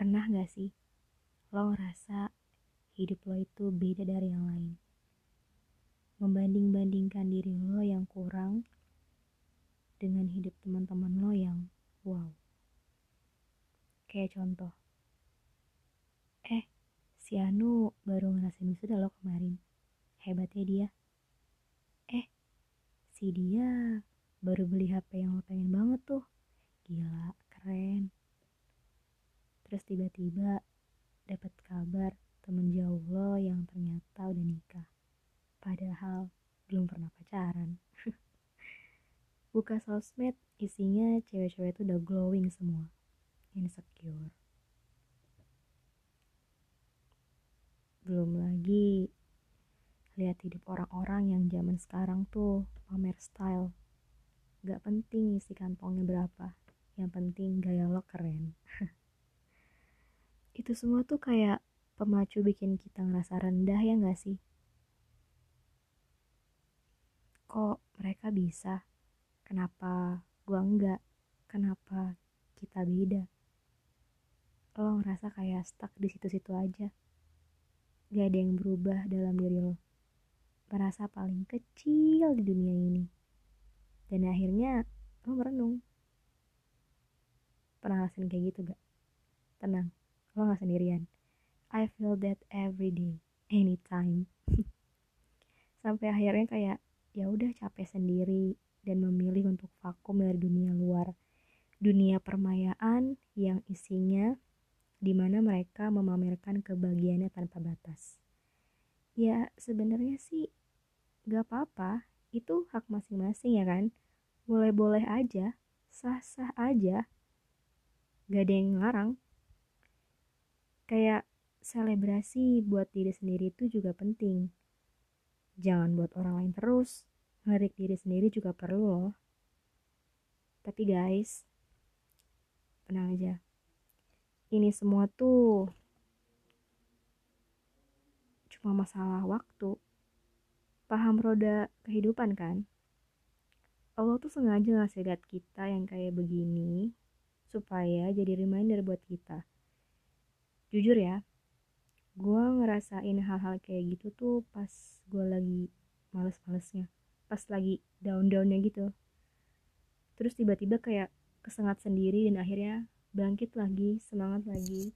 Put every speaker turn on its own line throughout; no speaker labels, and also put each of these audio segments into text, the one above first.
Pernah gak sih lo ngerasa hidup lo itu beda dari yang lain? Membanding-bandingkan diri lo yang kurang dengan hidup teman-teman lo yang wow. Kayak contoh, eh si Anu baru ngerasain wisuda lo kemarin. Hebatnya dia. Eh, si dia baru beli HP yang lo pengen banget tuh. Gila. Terus tiba-tiba dapat kabar temen jauh lo yang ternyata udah nikah. Padahal belum pernah pacaran. Buka sosmed, isinya cewek-cewek itu udah glowing semua. Insecure. Belum lagi lihat hidup orang-orang yang zaman sekarang tuh pamer style. Gak penting isi kantongnya berapa. Yang penting gaya lo keren. itu semua tuh kayak pemacu bikin kita ngerasa rendah ya gak sih? Kok mereka bisa? Kenapa gua enggak? Kenapa kita beda? Lo ngerasa kayak stuck di situ-situ aja. Gak ada yang berubah dalam diri lo. Merasa paling kecil di dunia ini. Dan akhirnya lo merenung. Pernah ngerasain kayak gitu gak? Tenang, lo gak sendirian. I feel that every day anytime. Sampai akhirnya kayak ya udah capek sendiri dan memilih untuk vakum dari dunia luar. Dunia permayaan yang isinya di mana mereka memamerkan kebahagiaannya tanpa batas. Ya sebenarnya sih gak apa-apa. Itu hak masing-masing ya kan? Boleh-boleh aja sah-sah aja. Gak ada yang ngelarang kayak selebrasi buat diri sendiri itu juga penting. Jangan buat orang lain terus. Ngelirik diri sendiri juga perlu loh. Tapi guys, tenang aja. Ini semua tuh cuma masalah waktu. Paham roda kehidupan kan? Allah tuh sengaja ngasih lihat kita yang kayak begini supaya jadi reminder buat kita jujur ya gue ngerasain hal-hal kayak gitu tuh pas gue lagi males-malesnya pas lagi down-downnya gitu. Terus tiba-tiba kayak kesengat sendiri dan akhirnya bangkit lagi semangat lagi.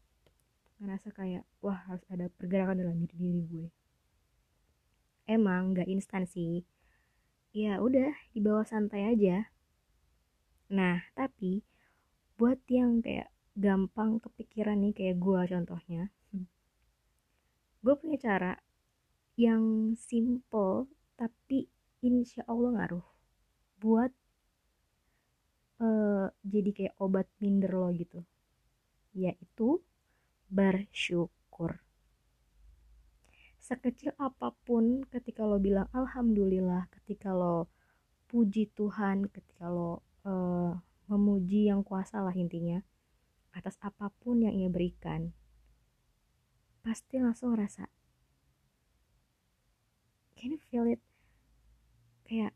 Ngerasa kayak wah harus ada pergerakan dalam diri gue. Emang gak instan sih. Ya udah dibawa santai aja. Nah tapi buat yang kayak gampang kepikiran nih kayak gue contohnya. Gue punya cara yang simple tapi insya Allah ngaruh buat uh, jadi kayak obat minder lo gitu. Yaitu bersyukur. Sekecil apa pun ketika lo bilang alhamdulillah ketika lo puji Tuhan ketika lo uh, memuji yang kuasa lah intinya atas apa pun yang ia berikan, pasti langsung ngerasa, can you feel it? Kayak,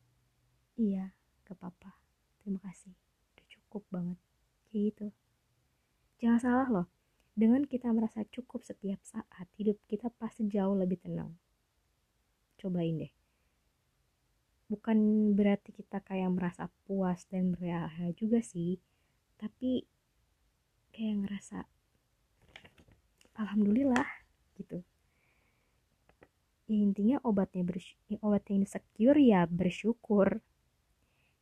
iya, gak apa-apa, terima kasih, udah cukup banget, kayak gitu. Jangan salah loh, dengan kita merasa cukup setiap saat, hidup kita pasti jauh lebih tenang. Cobain deh. Bukan berarti kita kayak merasa puas dan berbahagia juga sih, tapi kayak ngerasa alhamdulillah gitu. Ya intinya obatnya ya obatnya insecure ya bersyukur.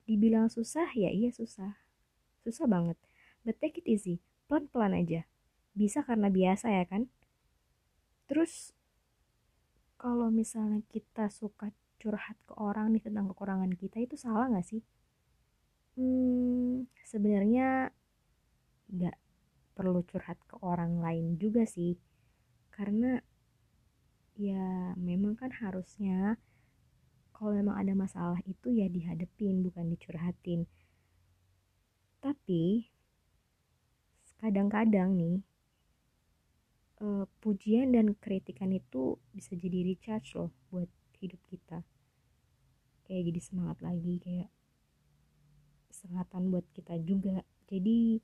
Dibilang susah ya iya susah. Susah banget. But take it easy. Pelan-pelan aja. Bisa karena biasa ya kan? Terus kalau misalnya kita suka curhat ke orang nih tentang kekurangan kita itu salah gak sih? Hmm, sebenarnya nggak perlu curhat ke orang lain juga sih. Karena ya memang kan harusnya kalau memang ada masalah itu ya dihadepin bukan dicurhatin. Tapi kadang-kadang nih uh, pujian dan kritikan itu bisa jadi recharge loh buat hidup kita. Kayak jadi semangat lagi kayak kesempatan buat kita juga. Jadi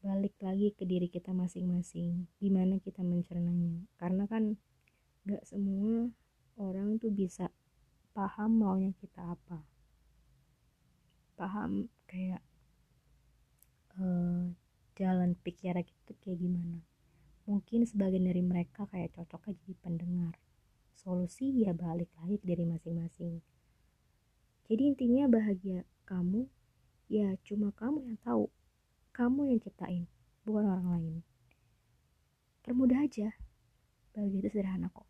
balik lagi ke diri kita masing-masing gimana kita mencernanya. Karena kan gak semua orang tuh bisa paham maunya kita apa. Paham kayak uh, jalan pikiran kita kayak gimana. Mungkin sebagian dari mereka kayak cocok aja jadi pendengar. Solusi ya balik lagi ke diri masing-masing. Jadi intinya bahagia kamu ya cuma kamu yang tahu kamu yang ciptain, bukan orang lain. Permudah aja. Bahagia itu sederhana kok.